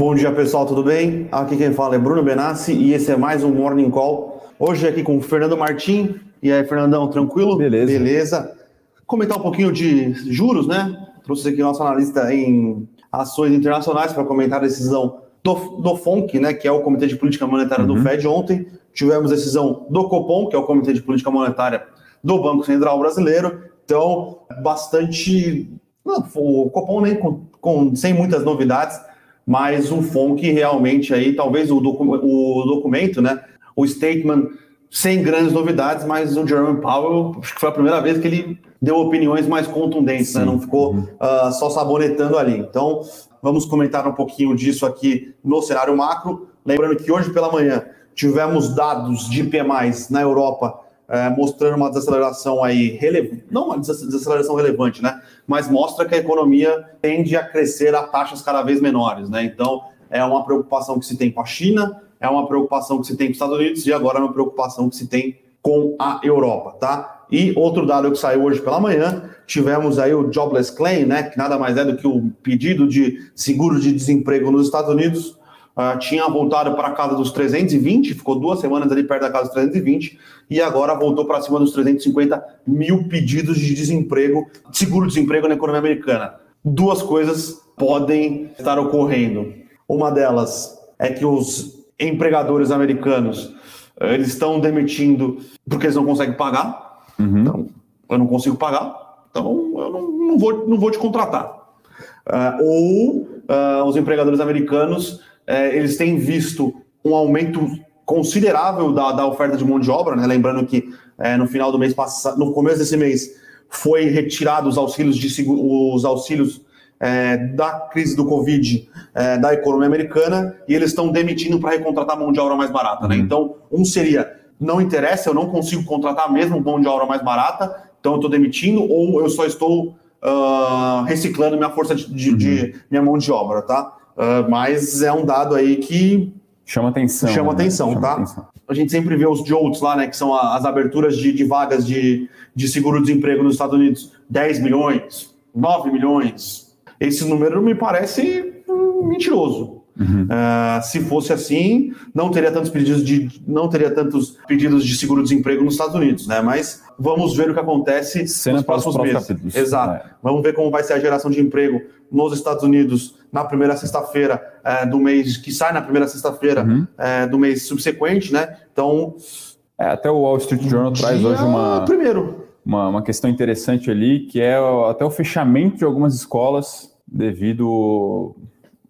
Bom dia, pessoal, tudo bem? Aqui quem fala é Bruno Benassi e esse é mais um Morning Call. Hoje aqui com o Fernando Martim. E aí, Fernandão, tranquilo? Beleza. Beleza. Comentar um pouquinho de juros, né? Trouxe aqui nosso analista em ações internacionais para comentar a decisão do, do FONC, né, que é o Comitê de Política Monetária uhum. do Fed ontem. Tivemos decisão do Copom, que é o Comitê de Política Monetária do Banco Central Brasileiro. Então, bastante. Não, o Copom nem com, com, sem muitas novidades, mas o FONC realmente aí, talvez o, docu o documento, né? O statement sem grandes novidades, mas o Jerome Powell, acho que foi a primeira vez que ele deu opiniões mais contundentes, né? não ficou uh, só sabonetando ali. Então, vamos comentar um pouquinho disso aqui no cenário macro. Lembrando que hoje pela manhã tivemos dados de IP+, na Europa, uh, mostrando uma desaceleração aí, relevante, não uma desaceleração relevante, né? Mas mostra que a economia tende a crescer a taxas cada vez menores, né? Então, é uma preocupação que se tem com a China, é uma preocupação que se tem com os Estados Unidos e agora é uma preocupação que se tem com a Europa, tá? E outro dado que saiu hoje pela manhã, tivemos aí o Jobless Claim, né, que nada mais é do que o pedido de seguro de desemprego nos Estados Unidos, uh, tinha voltado para a casa dos 320, ficou duas semanas ali perto da casa dos 320, e agora voltou para cima dos 350 mil pedidos de desemprego, de seguro-desemprego na economia americana. Duas coisas podem estar ocorrendo. Uma delas é que os empregadores americanos eles estão demitindo porque eles não conseguem pagar. Uhum. Então, eu não consigo pagar, então eu não, não, vou, não vou te contratar. Uh, ou uh, os empregadores americanos uh, eles têm visto um aumento considerável da, da oferta de mão de obra, né? lembrando que no final do mês passado, no começo desse mês, foi retirado os auxílios de os auxílios é, da crise do Covid é, da economia americana e eles estão demitindo para recontratar mão de obra mais barata. Né? Uhum. Então, um seria, não interessa, eu não consigo contratar mesmo mão de obra mais barata, então eu estou demitindo, ou eu só estou uh, reciclando minha força de, de, uhum. de, minha mão de obra, tá? Uh, mas é um dado aí que chama atenção. Chama né? atenção, chama tá? Atenção. A gente sempre vê os JOLTS lá, né? Que são as aberturas de, de vagas de, de seguro-desemprego nos Estados Unidos. 10 milhões, 9 milhões, esse número me parece hum, mentiroso. Uhum. Uh, se fosse assim, não teria tantos pedidos de não teria tantos pedidos de seguro-desemprego nos Estados Unidos, né? Mas vamos ver o que acontece Cena nos próximos meses. Capítulos. Exato. É. Vamos ver como vai ser a geração de emprego nos Estados Unidos na primeira sexta-feira é, do mês que sai na primeira sexta-feira uhum. é, do mês subsequente, né? Então é, até o Wall Street Journal traz hoje uma primeiro uma, uma questão interessante ali que é até o fechamento de algumas escolas devido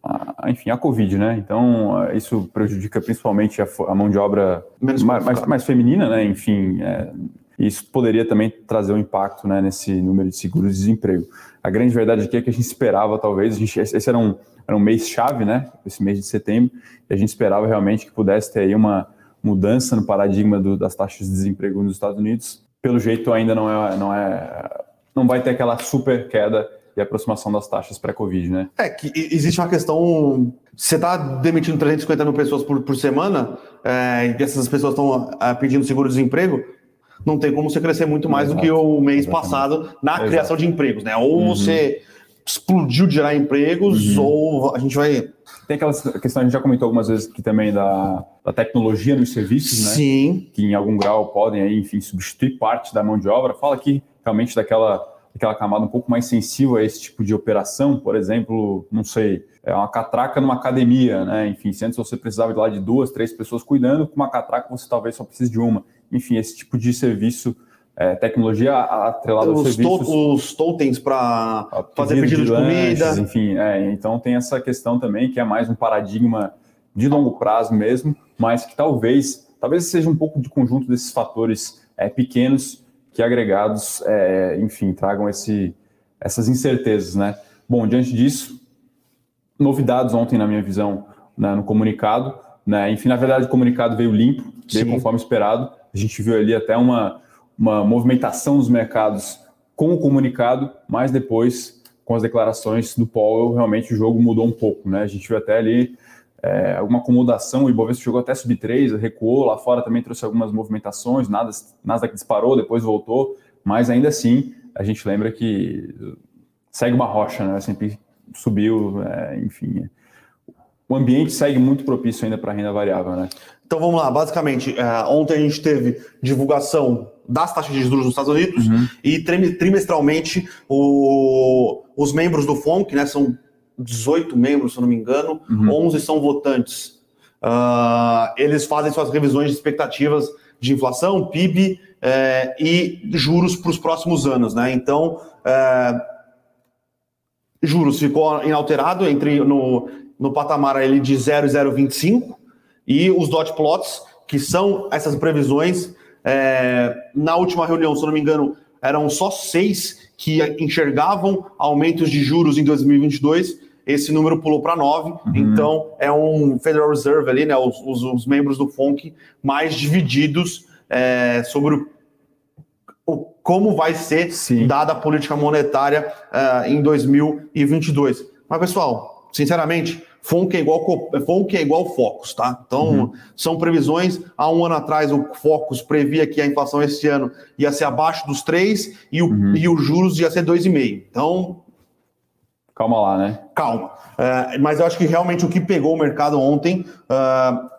a, enfim, a Covid, né? Então, isso prejudica principalmente a, a mão de obra mais, mais, mais, feminina, né? Enfim, é, isso poderia também trazer um impacto né, nesse número de seguros de desemprego. A grande verdade aqui é que a gente esperava, talvez, a gente, esse era um, era um mês-chave, né? Esse mês de setembro, e a gente esperava realmente que pudesse ter aí uma mudança no paradigma do, das taxas de desemprego nos Estados Unidos. Pelo jeito, ainda não é, não é, não vai ter aquela super queda e aproximação das taxas pré-Covid, né? É, que existe uma questão. Você está demitindo 350 mil pessoas por, por semana, é, e essas pessoas estão é, pedindo seguro-desemprego, não tem como você crescer muito mais Exato. do que o mês Exatamente. passado na Exato. criação de empregos, né? Ou uhum. você explodiu de gerar empregos, uhum. ou a gente vai. Tem aquela questão, a gente já comentou algumas vezes que também da, da tecnologia nos serviços, né? Sim. Que em algum grau podem aí, enfim, substituir parte da mão de obra. Fala aqui realmente daquela aquela camada um pouco mais sensível a esse tipo de operação, por exemplo, não sei, é uma catraca numa academia, né? Enfim, se antes você precisava de lá de duas, três pessoas cuidando, com uma catraca você talvez só precise de uma. Enfim, esse tipo de serviço, é, tecnologia atrelada aos serviços. To os totens para fazer pedido de, de lanches, comida. Enfim, é, então tem essa questão também que é mais um paradigma de longo prazo mesmo, mas que talvez, talvez seja um pouco de conjunto desses fatores é, pequenos que agregados, é, enfim, tragam esse, essas incertezas, né? Bom, diante disso, novidades ontem, na minha visão, né, no comunicado, né? Enfim, na verdade, o comunicado veio limpo, veio Sim. conforme esperado. A gente viu ali até uma, uma movimentação dos mercados com o comunicado, mas depois, com as declarações do Powell, realmente o jogo mudou um pouco, né? A gente viu até ali é, alguma acomodação, o Ibovespa chegou até sub 3, recuou, lá fora também trouxe algumas movimentações, nada, Nasdaq disparou, depois voltou, mas ainda assim, a gente lembra que segue uma rocha, né? Sempre subiu, é, enfim. O ambiente segue muito propício ainda para renda variável, né? Então vamos lá, basicamente, é, ontem a gente teve divulgação das taxas de juros nos Estados Unidos uhum. e trimestralmente o, os membros do FONC, né, são 18 membros, se eu não me engano, uhum. 11 são votantes. Uh, eles fazem suas revisões de expectativas de inflação, PIB é, e juros para os próximos anos. Né? Então, é, juros ficou inalterado entre no, no patamar ele de 0 e 0,25 os dot plots, que são essas previsões, é, na última reunião, se eu não me engano, eram só seis que enxergavam aumentos de juros em 2022. Esse número pulou para nove, uhum. então é um Federal Reserve ali, né? Os, os, os membros do FONC mais divididos é, sobre o, o, como vai ser Sim. dada a política monetária uh, em 2022. Mas, pessoal, sinceramente, FONC é igual, FONC é igual Focus, tá? Então, uhum. são previsões. Há um ano atrás, o Focus previa que a inflação esse ano ia ser abaixo dos 3 e, o, uhum. e os juros ia ser 2,5. Então. Calma lá, né? Calma. Uh, mas eu acho que realmente o que pegou o mercado ontem. Uh,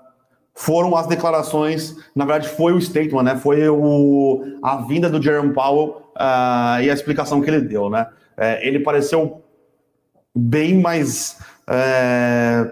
foram as declarações, na verdade foi o statement, né? Foi o, a vinda do Jerome Powell uh, e a explicação que ele deu, né? É, ele pareceu bem mais é,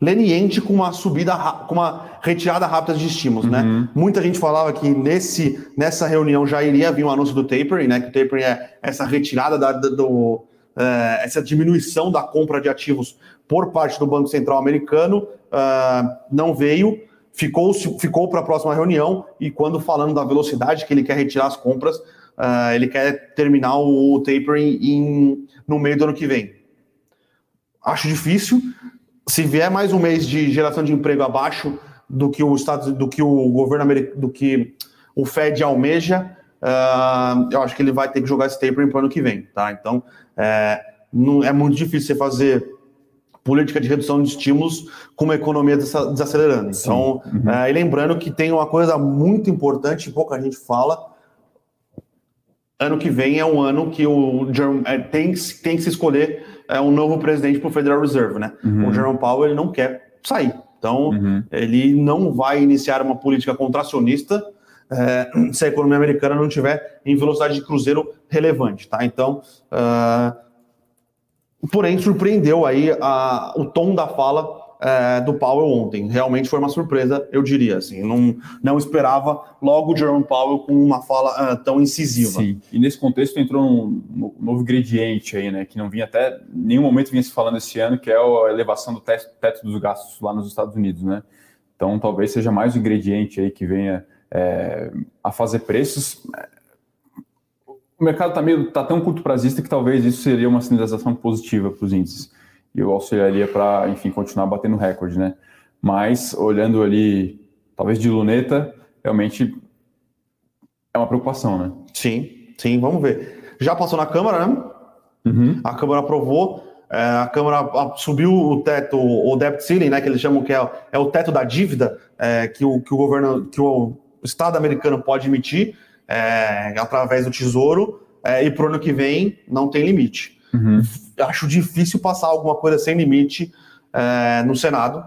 leniente com uma subida, com uma retirada rápida de estímulos, né? uhum. né? Muita gente falava que nesse, nessa reunião já iria vir um anúncio do tapering, né? Que o tapering é essa retirada da, do, é, essa diminuição da compra de ativos por parte do Banco Central americano uh, não veio, ficou, ficou para a próxima reunião e quando falando da velocidade que ele quer retirar as compras, uh, ele quer terminar o tapering em, no meio do ano que vem. Acho difícil. Se vier mais um mês de geração de emprego abaixo do que o Estado, do que o governo americano, do que o Fed almeja, uh, eu acho que ele vai ter que jogar esse tapering para o ano que vem, tá? Então, é, não, é muito difícil você fazer política de redução de estímulos com uma economia desacelerando. Então, uhum. é, e lembrando que tem uma coisa muito importante, pouca gente fala, ano que vem é um ano que o é, tem, tem que se escolher é, um novo presidente para o Federal Reserve, né? Uhum. O Jerome Powell ele não quer sair, então uhum. ele não vai iniciar uma política contracionista é, se a economia americana não tiver em velocidade de cruzeiro relevante, tá? Então, uh, Porém, surpreendeu aí a, o tom da fala é, do Powell ontem. Realmente foi uma surpresa, eu diria. Assim, não, não esperava logo o Jerome Powell com uma fala uh, tão incisiva. Sim, e nesse contexto entrou um, novo ingrediente aí, né? Que não vinha até nenhum momento vinha se falando esse ano, que é a elevação do teto, teto dos gastos lá nos Estados Unidos, né? Então talvez seja mais um ingrediente aí que venha é, a fazer preços o mercado está tá tão curto prazista que talvez isso seria uma sinalização positiva para os índices. E eu auxiliaria para, enfim, continuar batendo recorde, né? Mas olhando ali, talvez de luneta, realmente é uma preocupação, né? Sim, sim, vamos ver. Já passou na Câmara, né? Uhum. A Câmara aprovou, é, a Câmara subiu o teto, o debt ceiling, né? Que eles chamam que é, é o teto da dívida é, que, o, que o governo, que o Estado americano pode emitir é, através do Tesouro, é, e para o ano que vem não tem limite. Uhum. Acho difícil passar alguma coisa sem limite é, no Senado,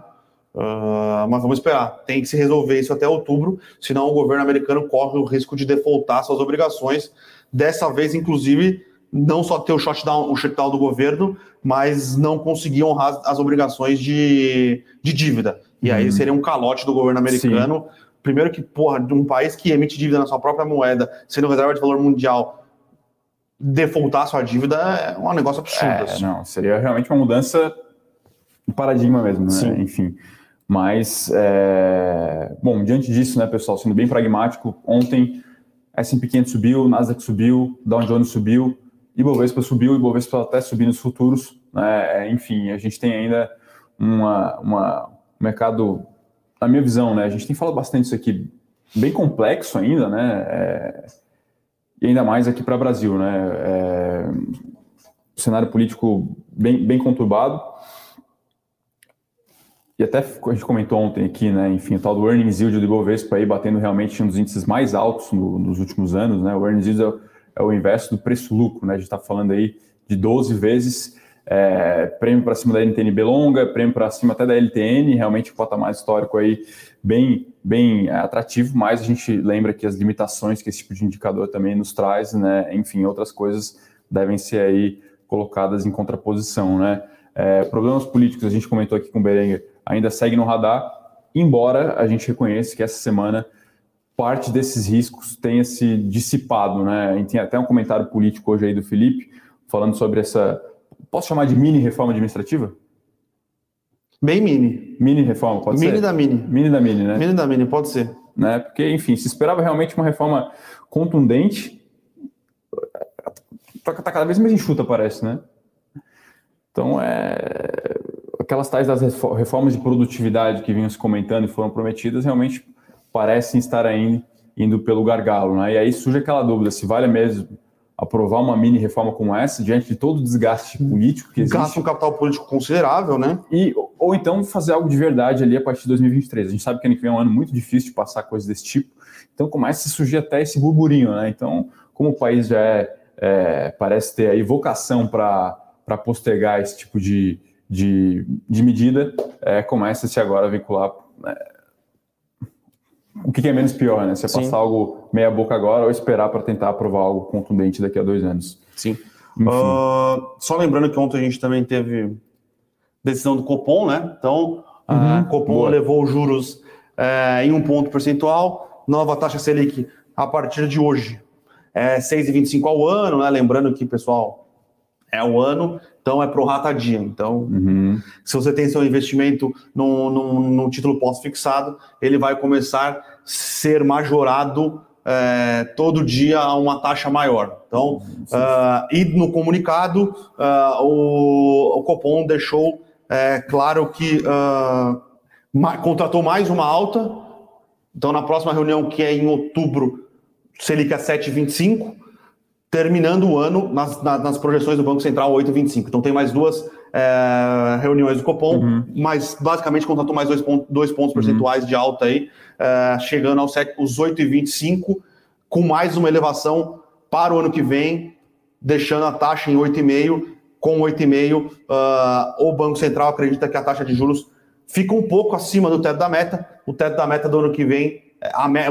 uh, mas vamos esperar. Tem que se resolver isso até outubro, senão o governo americano corre o risco de defaultar suas obrigações. Dessa vez, inclusive, não só ter o shutdown, o shutdown do governo, mas não conseguir honrar as obrigações de, de dívida. E aí uhum. seria um calote do governo americano. Sim Primeiro que, porra, de um país que emite dívida na sua própria moeda, sendo reserva de valor mundial, defaultar sua dívida é um negócio absurdo. É, assim. Não, seria realmente uma mudança de paradigma mesmo, né? Sim. Enfim. Mas, é... bom, diante disso, né, pessoal, sendo bem pragmático, ontem S&P 500 subiu, Nasdaq subiu, Dow Jones subiu, Ibovespa subiu, Ibovespa até subir nos futuros, né? É, enfim, a gente tem ainda uma, uma, um mercado na minha visão, né, a gente tem falado bastante isso aqui, bem complexo ainda, né, é, e ainda mais aqui para o Brasil, né, é, cenário político bem, bem conturbado, e até a gente comentou ontem aqui, né, enfim, o tal do earnings yield do Ibovespa aí batendo realmente um dos índices mais altos no, nos últimos anos, né, o earnings yield é, é o inverso do preço-lucro, né, a gente está falando aí de 12 vezes, é, prêmio para cima da NTNB longa, prêmio para cima até da LTN, realmente um patamar histórico aí bem, bem atrativo, mas a gente lembra que as limitações que esse tipo de indicador também nos traz, né, enfim, outras coisas devem ser aí colocadas em contraposição, né. É, problemas políticos, a gente comentou aqui com o Berenguer, ainda segue no radar, embora a gente reconheça que essa semana parte desses riscos tenha se dissipado, né, gente tem até um comentário político hoje aí do Felipe, falando sobre essa Posso chamar de mini reforma administrativa? Bem mini. Mini reforma, pode mini ser? Mini da mini. Mini da mini, né? Mini da mini, pode ser. Né? Porque, enfim, se esperava realmente uma reforma contundente, está cada vez mais enxuta, parece, né? Então, é... aquelas tais das reformas de produtividade que vinham se comentando e foram prometidas, realmente parecem estar ainda indo pelo gargalo, né? E aí surge aquela dúvida, se vale mesmo aprovar uma mini reforma como essa, diante de todo o desgaste político que existe. Gasta um capital político considerável, né? E, ou então fazer algo de verdade ali a partir de 2023. A gente sabe que ano que vem é um ano muito difícil de passar coisas desse tipo, então começa a surgir até esse burburinho, né? Então, como o país já é, é parece ter aí vocação para postergar esse tipo de, de, de medida, é, começa-se agora a vincular. Né? O que é menos pior, né? Se é passar algo meia boca agora ou esperar para tentar aprovar algo contundente daqui a dois anos. Sim. Uh, só lembrando que ontem a gente também teve decisão do Copom, né? Então, uhum. o Copom Boa. levou os juros é, em um ponto percentual, nova taxa Selic a partir de hoje é 6,25 ao ano, né? Lembrando que, pessoal, é o ano, então é prorratadinho. Então, uhum. se você tem seu investimento no, no, no título pós-fixado, ele vai começar a ser majorado é, todo dia a uma taxa maior. Então, uh, e no comunicado, uh, o, o, Copom deixou é, claro que uh, ma contratou mais uma alta. Então, na próxima reunião, que é em outubro, Selic a 7,25 terminando o ano nas, nas projeções do Banco Central 8,25. Então tem mais duas é, reuniões do Copom, uhum. mas basicamente contratou mais dois, pontos, dois pontos uhum. percentuais de alta aí, é, chegando aos 8,25, com mais uma elevação para o ano que vem, deixando a taxa em 8,5. Com 8,5, uh, o Banco Central acredita que a taxa de juros fica um pouco acima do teto da meta. O teto da meta do ano que vem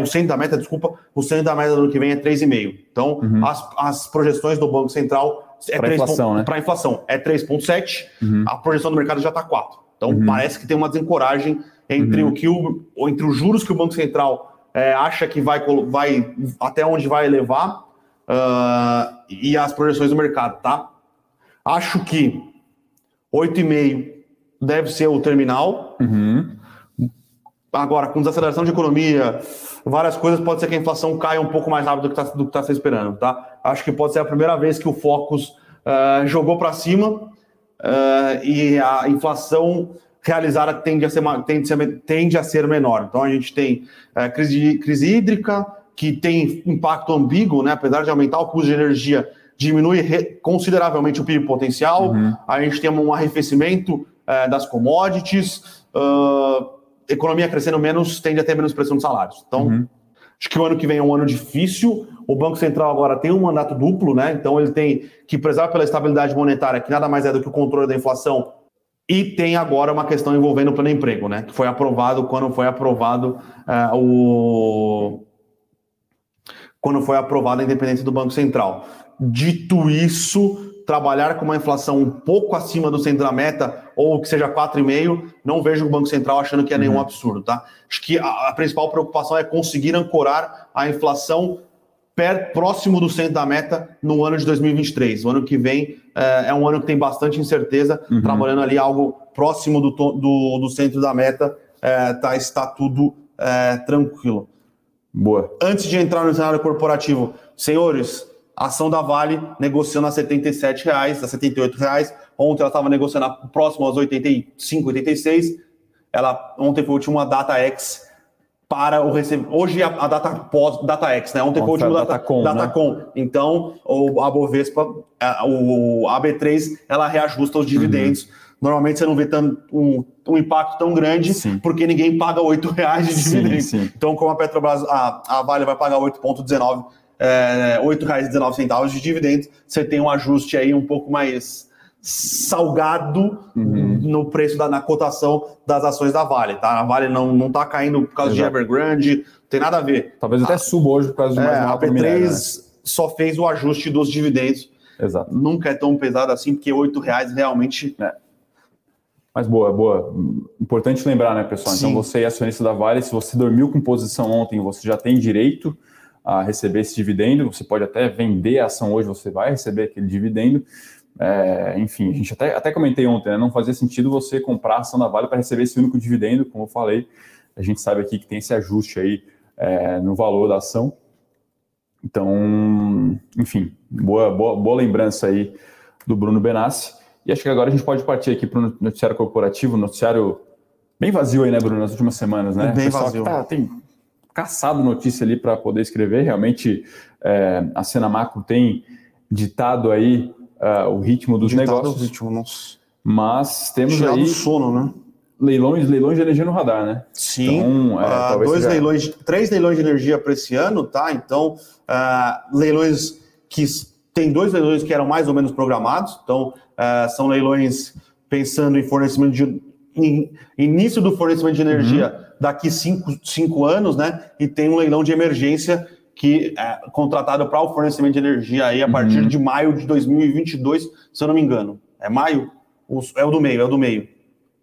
o centro da meta, desculpa, o centro da meta do ano que vem é 3,5. Então, uhum. as, as projeções do Banco Central é para inflação, né? Para inflação é 3,7, uhum. a projeção do mercado já está 4. Então, uhum. parece que tem uma desencoragem entre uhum. o que o, entre os juros que o Banco Central é, acha que vai, vai até onde vai levar uh, e as projeções do mercado, tá? Acho que 8,5 deve ser o terminal. Uhum. Agora, com desaceleração de economia, várias coisas, pode ser que a inflação caia um pouco mais rápido do que está tá se esperando, tá? Acho que pode ser a primeira vez que o Focus uh, jogou para cima uh, e a inflação realizada tende a ser, tende a ser, tende a ser menor. Então, a gente tem uh, crise, crise hídrica, que tem impacto ambíguo, né? Apesar de aumentar o custo de energia, diminui consideravelmente o PIB potencial. Uhum. A gente tem um arrefecimento das commodities. Uh, economia crescendo menos tende a ter menos pressão de salários. Então, uhum. acho que o ano que vem é um ano difícil. O Banco Central agora tem um mandato duplo, né? Então ele tem que prezar pela estabilidade monetária, que nada mais é do que o controle da inflação. E tem agora uma questão envolvendo o plano emprego, né? Que foi aprovado quando foi aprovado uh, o quando foi aprovada a independência do Banco Central. Dito isso, trabalhar com uma inflação um pouco acima do centro da meta, ou que seja 4,5, não vejo o Banco Central achando que é nenhum uhum. absurdo, tá? Acho que a, a, principal preocupação é conseguir ancorar a inflação per, próximo do centro da meta no ano de 2023. O ano que vem é, é um ano que tem bastante incerteza, uhum. trabalhando ali algo próximo do, do, do centro da meta, é, tá, está tudo é, tranquilo. Boa. Antes de entrar no cenário corporativo, senhores, a ação da Vale negociando a R$ 77,00, a R$ 78,00. Ontem ela estava negociando próximo aos 85, 86. Ela ontem foi a última data X para o recebimento. Hoje a, a, data pós data X, né? Ontem foi a última data, data, com, data né? com. Então, o, a Bovespa, a, o, a B3, ela reajusta os dividendos. Uhum. Normalmente você não vê tanto, um, um impacto tão grande, sim. porque ninguém paga R$ reais de dividendos. Então, como a Petrobras, a, a Vale vai pagar 8,19 é, R$ 8,19 de dividendos, você tem um ajuste aí um pouco mais salgado uhum. no preço da na cotação das ações da Vale, tá? A Vale não, não tá caindo por causa Exato. de Evergrande, não tem nada a ver. Talvez até suba hoje por causa de mais é, A P3 minério, né? só fez o ajuste dos dividendos. Exato. Nunca é tão pesado assim, porque R$ reais realmente. É. Mas boa, boa. Importante lembrar, né, pessoal? Então, Sim. Então, você é acionista da Vale, se você dormiu com posição ontem, você já tem direito a receber esse dividendo. Você pode até vender a ação hoje, você vai receber aquele dividendo. É, enfim, a gente até, até comentei ontem, né? não fazia sentido você comprar a ação da Vale para receber esse único dividendo, como eu falei. A gente sabe aqui que tem esse ajuste aí é, no valor da ação. Então, enfim, boa, boa, boa lembrança aí do Bruno Benassi. E acho que agora a gente pode partir aqui para o noticiário corporativo, noticiário bem vazio aí, né, Bruno, nas últimas semanas, né? Bem vazio. Tá, tem caçado notícia ali para poder escrever. Realmente, é, a cena macro tem ditado aí uh, o ritmo dos ditado negócios. O ritmo, nossa. Mas temos Tirado aí... sono, né? leilões, leilões de energia no radar, né? Sim. Então, é, uh, dois seja... leilões, três leilões de energia para esse ano, tá? Então, uh, leilões que tem dois leilões que eram mais ou menos programados. Então, uh, são leilões pensando em fornecimento de início do fornecimento de energia uhum. Daqui cinco, cinco anos, né? E tem um leilão de emergência que é contratado para o fornecimento de energia aí a partir uhum. de maio de 2022, se eu não me engano. É maio? É o do meio, é o do meio.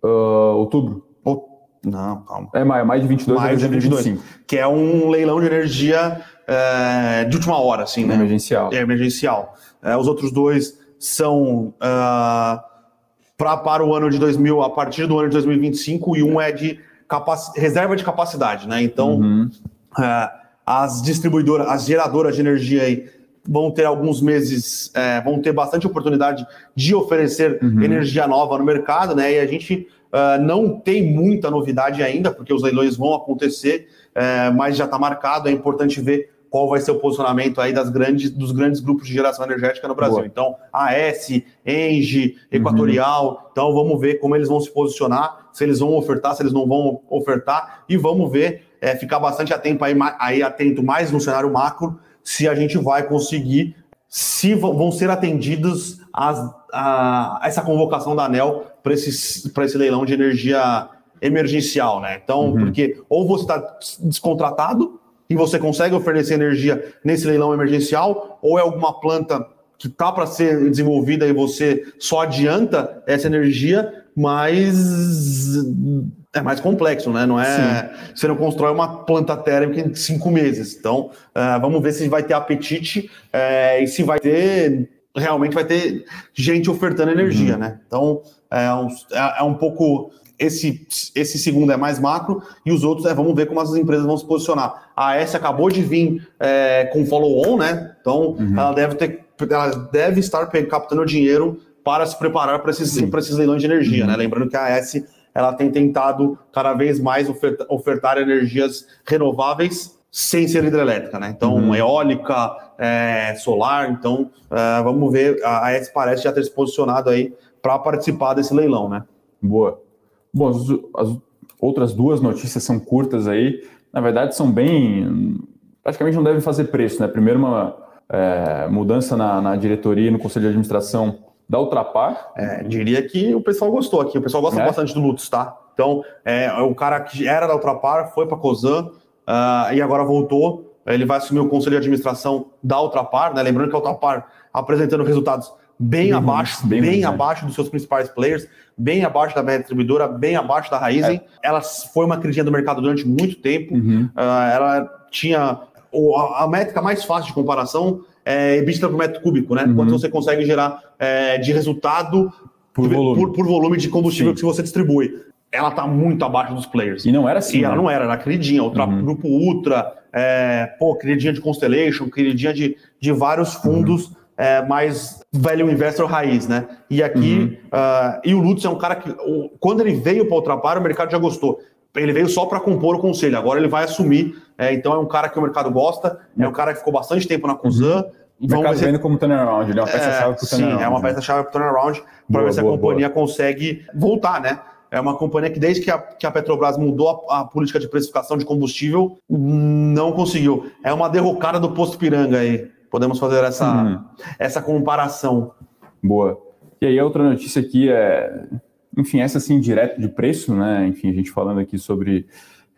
Uh, outubro. Não, calma. É maio, maio de 22 maio de 22, 25. Que é um leilão de energia é, de última hora, assim, né? Emergencial. É emergencial. É, os outros dois são uh, pra, para o ano de 2000, a partir do ano de 2025, e um é de reserva de capacidade, né? Então, uhum. uh, as distribuidoras, as geradoras de energia aí vão ter alguns meses, é, vão ter bastante oportunidade de oferecer uhum. energia nova no mercado, né? E a gente uh, não tem muita novidade ainda, porque os leilões vão acontecer, é, mas já está marcado. É importante ver qual vai ser o posicionamento aí das grandes, dos grandes grupos de geração energética no Brasil. Boa. Então, AS, Engie, Equatorial. Uhum. Então, vamos ver como eles vão se posicionar, se eles vão ofertar, se eles não vão ofertar, e vamos ver, é, ficar bastante atento aí, aí atento mais no cenário macro, se a gente vai conseguir, se vão ser atendidos as, a, essa convocação da ANEL para esse leilão de energia emergencial, né? Então, uhum. porque ou você está descontratado e você consegue oferecer energia nesse leilão emergencial, ou é alguma planta que está para ser desenvolvida e você só adianta essa energia, mas é mais complexo, né? Não é. Sim. Você não constrói uma planta térmica em cinco meses. Então, uh, vamos ver se vai ter apetite uh, e se vai ter. Realmente vai ter gente ofertando energia, uhum. né? Então, é um, é, é um pouco esse, esse segundo é mais macro e os outros é vamos ver como as empresas vão se posicionar. A AS acabou de vir é, com follow-on, né? Então uhum. ela deve ter, ela deve estar captando dinheiro para se preparar para esses, esses leilões de energia, uhum. né? Lembrando que a AS ela tem tentado cada vez mais ofertar, ofertar energias renováveis sem ser hidrelétrica, né? Então, uhum. eólica, é, solar, então é, vamos ver, a AES parece já ter se posicionado aí para participar desse leilão, né? Boa. Bom, as, as, outras duas notícias são curtas aí, na verdade são bem, praticamente não devem fazer preço, né? Primeiro uma é, mudança na, na diretoria e no conselho de administração da Ultrapar. É, diria que o pessoal gostou aqui. O pessoal gosta é. bastante do Lutz, tá? Então, é, o cara que era da Ultrapar foi para a Cosan uh, e agora voltou. Ele vai assumir o conselho de administração da Ultrapar, né? Lembrando que a Ultrapar apresentando resultados bem, abaixo, bem, bem abaixo dos seus principais players, bem abaixo da média distribuidora, bem abaixo da Raizen. É. Ela foi uma crise do mercado durante muito tempo. Uhum. Uh, ela tinha a, métrica mais fácil de comparação é, EBITDA por metro cúbico, né? Uhum. Quanto você consegue gerar é, de resultado por, volume. Por, por, volume de combustível Sim. que você distribui. Ela está muito abaixo dos players. E não era assim. E né? ela não era, era queridinha. Outra, uhum. Grupo Ultra, é, pô, queridinha de Constellation, queridinha de, de vários fundos. Uhum. É, mais velho investor raiz, né? E aqui, uhum. uh, e o Lutz é um cara que, o, quando ele veio para o Ultrapar, o mercado já gostou ele veio só para compor o conselho, agora ele vai assumir. É, então é um cara que o mercado gosta, é um cara que ficou bastante tempo na Cosan. Uhum. O mercado vendo como turnaround, ele é uma peça-chave para o turnaround. Sim, é uma né? peça-chave para o turnaround, para ver se a companhia boa. consegue voltar, né? É uma companhia que, desde que a, que a Petrobras mudou a, a, política de precificação de combustível, não conseguiu. É uma derrocada do posto Piranga aí. Podemos fazer essa, uhum. essa comparação. Boa. E aí a outra notícia aqui é, enfim, essa assim direto de preço, né? Enfim, a gente falando aqui sobre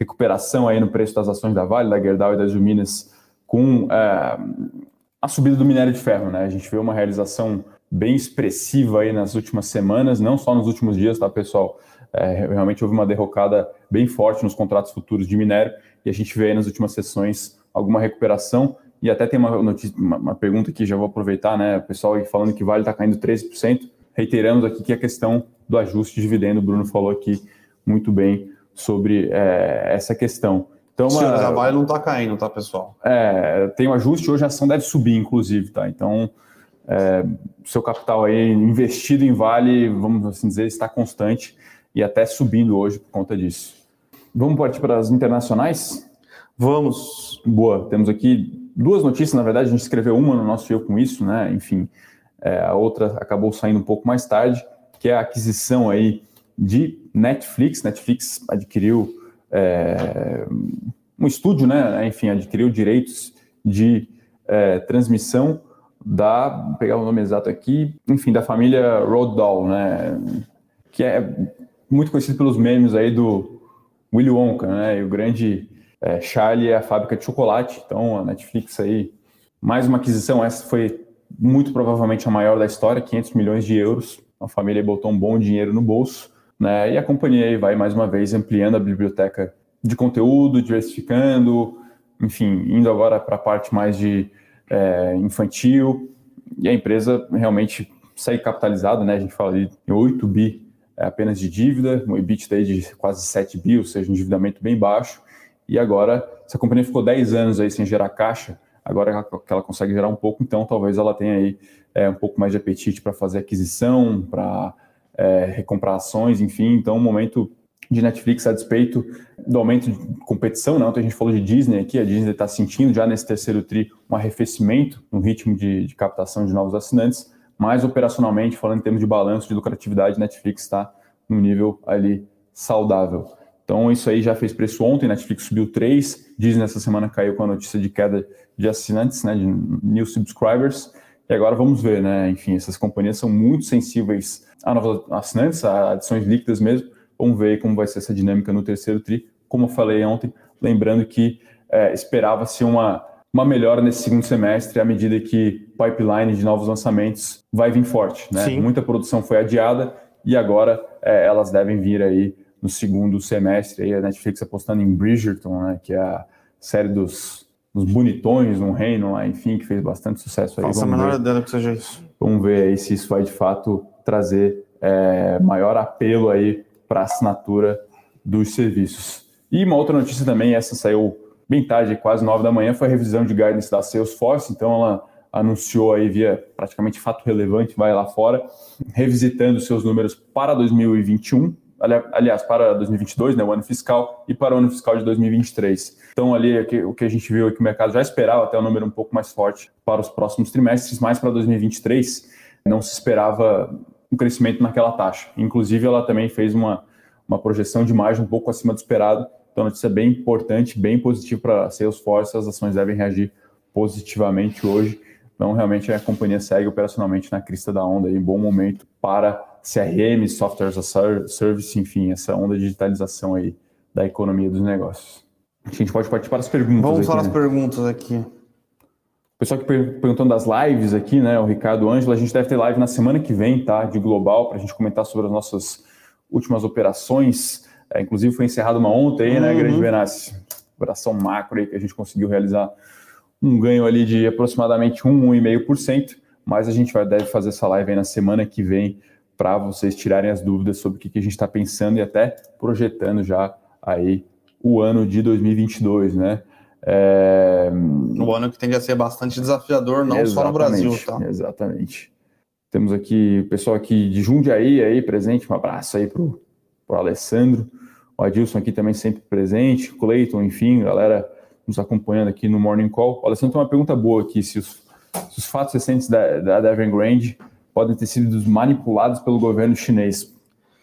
recuperação aí no preço das ações da Vale, da Gerdau e das Uminas com é, a subida do minério de ferro, né? A gente vê uma realização bem expressiva aí nas últimas semanas, não só nos últimos dias, tá, pessoal? É, realmente houve uma derrocada bem forte nos contratos futuros de minério e a gente vê aí nas últimas sessões alguma recuperação. E até tem uma, notícia, uma, uma pergunta que já vou aproveitar, né? O pessoal aí falando que Vale está caindo 13%. Reiteramos aqui que a questão do ajuste de dividendo, o Bruno falou aqui muito bem sobre é, essa questão. Então, uma, a Vale não está caindo, tá, pessoal? É, tem um ajuste, hoje a ação deve subir, inclusive, tá? Então, é, seu capital aí investido em Vale, vamos assim dizer, está constante e até subindo hoje por conta disso. Vamos partir para as internacionais? Vamos. Boa, temos aqui duas notícias, na verdade, a gente escreveu uma no nosso Eu Com Isso, né? Enfim, é, a outra acabou saindo um pouco mais tarde, que é a aquisição aí de Netflix. Netflix adquiriu é, um estúdio, né? Enfim, adquiriu direitos de é, transmissão da, vou pegar o nome exato aqui, enfim, da família Roald né? Que é muito conhecido pelos memes aí do Willy Wonka, né? E o grande é, Charlie é a fábrica de chocolate. Então, a Netflix aí, mais uma aquisição. Essa foi muito provavelmente a maior da história, 500 milhões de euros. A família botou um bom dinheiro no bolso, né? E a companhia aí vai mais uma vez ampliando a biblioteca de conteúdo, diversificando, enfim, indo agora para a parte mais de é, infantil. E a empresa realmente segue capitalizada, né? A gente fala de 8 bi é, apenas de dívida, um EBITDA de quase 7 bi, ou seja, um endividamento bem baixo. E agora, se a companhia ficou 10 anos aí sem gerar caixa, agora que ela consegue gerar um pouco, então talvez ela tenha aí é, um pouco mais de apetite para fazer aquisição, para é, recomprar ações, enfim. Então, um momento de Netflix a despeito do aumento de competição, né? Ontem a gente falou de Disney aqui, a Disney está sentindo já nesse terceiro tri um arrefecimento no ritmo de, de, captação de novos assinantes, mas operacionalmente, falando em termos de balanço de lucratividade, Netflix está no nível ali saudável. Então isso aí já fez preço ontem, Netflix subiu 3, Disney essa semana caiu com a notícia de queda de assinantes, né, de new subscribers, e agora vamos ver, né, enfim, essas companhias são muito sensíveis a novos assinantes, a adições líquidas mesmo, Vamos ver como vai ser essa dinâmica no terceiro TRI. Como eu falei ontem, lembrando que é, esperava-se uma, uma melhora nesse segundo semestre à medida que o pipeline de novos lançamentos vai vir forte. Né? Muita produção foi adiada e agora é, elas devem vir aí no segundo semestre. Aí a Netflix apostando em Bridgerton, né, que é a série dos, dos bonitões no reino, lá, enfim, que fez bastante sucesso aí. Faça a menor ideia que seja isso. Vamos ver aí se isso vai de fato trazer é, maior apelo aí para assinatura dos serviços. E uma outra notícia também, essa saiu bem tarde, quase nove da manhã, foi a revisão de guidance da Salesforce, então ela anunciou aí via praticamente fato relevante, vai lá fora, revisitando seus números para 2021, aliás, para 2022, né, o ano fiscal, e para o ano fiscal de 2023. Então, ali, o que a gente viu é que o mercado já esperava até um número um pouco mais forte para os próximos trimestres, mas para 2023 não se esperava um crescimento naquela taxa. Inclusive, ela também fez uma, uma projeção de margem um pouco acima do esperado. Então, notícia bem importante, bem positiva para a Salesforce. As ações devem reagir positivamente hoje. Então, realmente, a companhia segue operacionalmente na crista da onda, em bom momento para CRM, Software as a Service, enfim, essa onda de digitalização aí da economia dos negócios. A gente pode partir para as perguntas. Vamos aqui, para né? as perguntas aqui. O pessoal que perguntando das lives aqui, né? O Ricardo Ângelo, a gente deve ter live na semana que vem, tá? De global, para a gente comentar sobre as nossas últimas operações. É, inclusive foi encerrada uma ontem, né, uhum. né, Grande Benassi? Operação macro aí que a gente conseguiu realizar um ganho ali de aproximadamente 1, 1,5%, mas a gente vai, deve fazer essa live aí na semana que vem para vocês tirarem as dúvidas sobre o que, que a gente está pensando e até projetando já aí o ano de 2022, né? É... Um ano que tende a ser bastante desafiador, não exatamente, só no Brasil, tá? Exatamente. Temos aqui o pessoal aqui de Jundiaí aí presente, um abraço aí pro, pro Alessandro, o Adilson aqui também sempre presente, Cleiton, enfim, galera nos acompanhando aqui no Morning Call. O Alessandro tem uma pergunta boa aqui, se os, se os fatos recentes da, da Evergrande podem ter sido manipulados pelo governo chinês.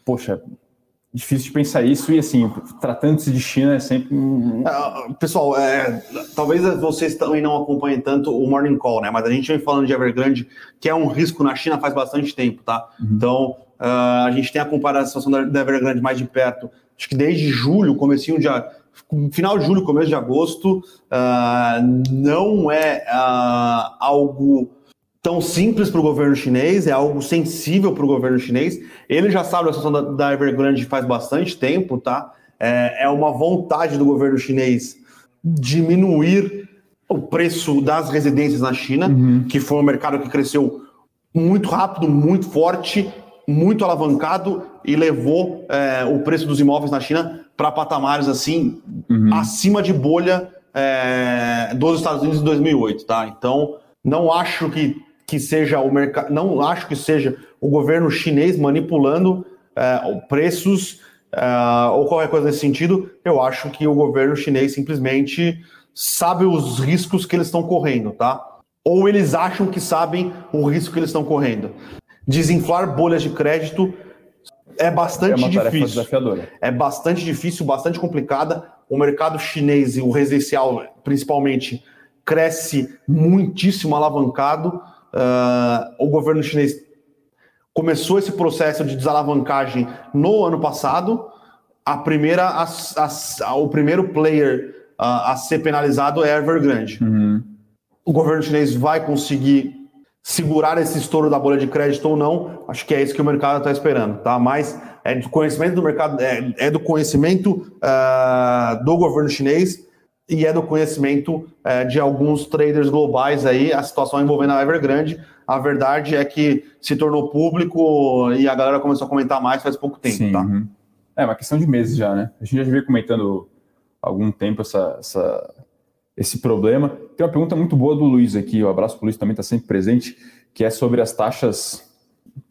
Poxa, difícil de pensar isso e assim, tratando-se de China é sempre uh, pessoal, é, talvez vocês também não acompanhem tanto o Morning Call, né? Mas a gente vem falando de Evergrande, que é um risco na China faz bastante tempo, tá? Uhum. Então uh, a gente tem a comparação da, da Evergrande mais de perto, acho que desde julho, comecinho de final de julho, começo de agosto, uh, não é algo tão simples para o governo chinês, é algo sensível para o governo chinês. Ele já sabe a situação da, da Evergrande faz bastante tempo, tá? É, é, uma vontade do governo chinês diminuir o preço das residências na China, uhum. que foi um mercado que cresceu muito rápido, muito forte, muito alavancado e levou é, o preço dos imóveis na China para patamares assim uhum. acima de bolha é, dos Estados Unidos em 2008, tá? Então não acho que que seja o mercado, não acho que seja o governo chinês manipulando é, preços é, ou qualquer coisa nesse sentido. Eu acho que o governo chinês simplesmente sabe os riscos que eles estão correndo, tá? Ou eles acham que sabem o risco que eles estão correndo. Desinflar bolhas de crédito é bastante é difícil. Desafiadora. É bastante difícil, bastante complicada. O mercado chinês e o residencial, principalmente, cresce muitíssimo alavancado. Uh, o governo chinês começou esse processo de desalavancagem no ano passado. A primeira, a, a, o primeiro player uh, a ser penalizado é a Evergrande. Uhum. O governo chinês vai conseguir segurar esse estouro da bolha de crédito ou não? Acho que é isso que o mercado está esperando, tá? Mas é do conhecimento do mercado, é, é do conhecimento uh, do governo chinês e é do conhecimento é, de alguns traders globais aí, a situação envolvendo a Evergrande. A verdade é que se tornou público e a galera começou a comentar mais faz pouco tempo, Sim, tá? Uhum. É uma questão de meses já, né? A gente já veio comentando há algum tempo essa, essa, esse problema. Tem uma pergunta muito boa do Luiz aqui, o abraço para o Luiz também está sempre presente, que é sobre as taxas.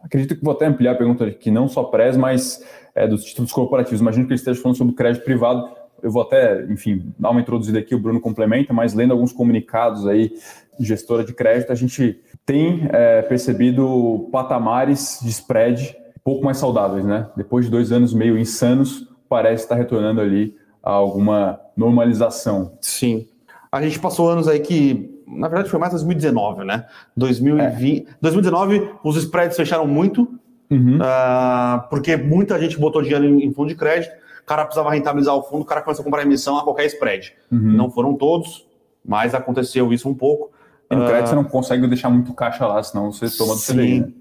Acredito que vou até ampliar a pergunta aqui, não só prés, mas é, dos títulos corporativos. Imagino que ele esteja falando sobre o crédito privado eu vou até, enfim, dar uma introduzida aqui, o Bruno complementa, mas lendo alguns comunicados aí de gestora de crédito, a gente tem é, percebido patamares de spread um pouco mais saudáveis, né? Depois de dois anos meio insanos, parece estar retornando ali a alguma normalização. Sim. A gente passou anos aí que, na verdade, foi mais 2019, né? 2020, é. 2019, os spreads fecharam muito, uhum. uh, porque muita gente botou dinheiro em, em fundo de crédito o cara precisava rentabilizar o fundo, o cara começou a comprar emissão a qualquer spread. Uhum. Não foram todos, mas aconteceu isso um pouco. E no crédito uh, você não consegue deixar muito caixa lá, senão você toma do CDI. Né?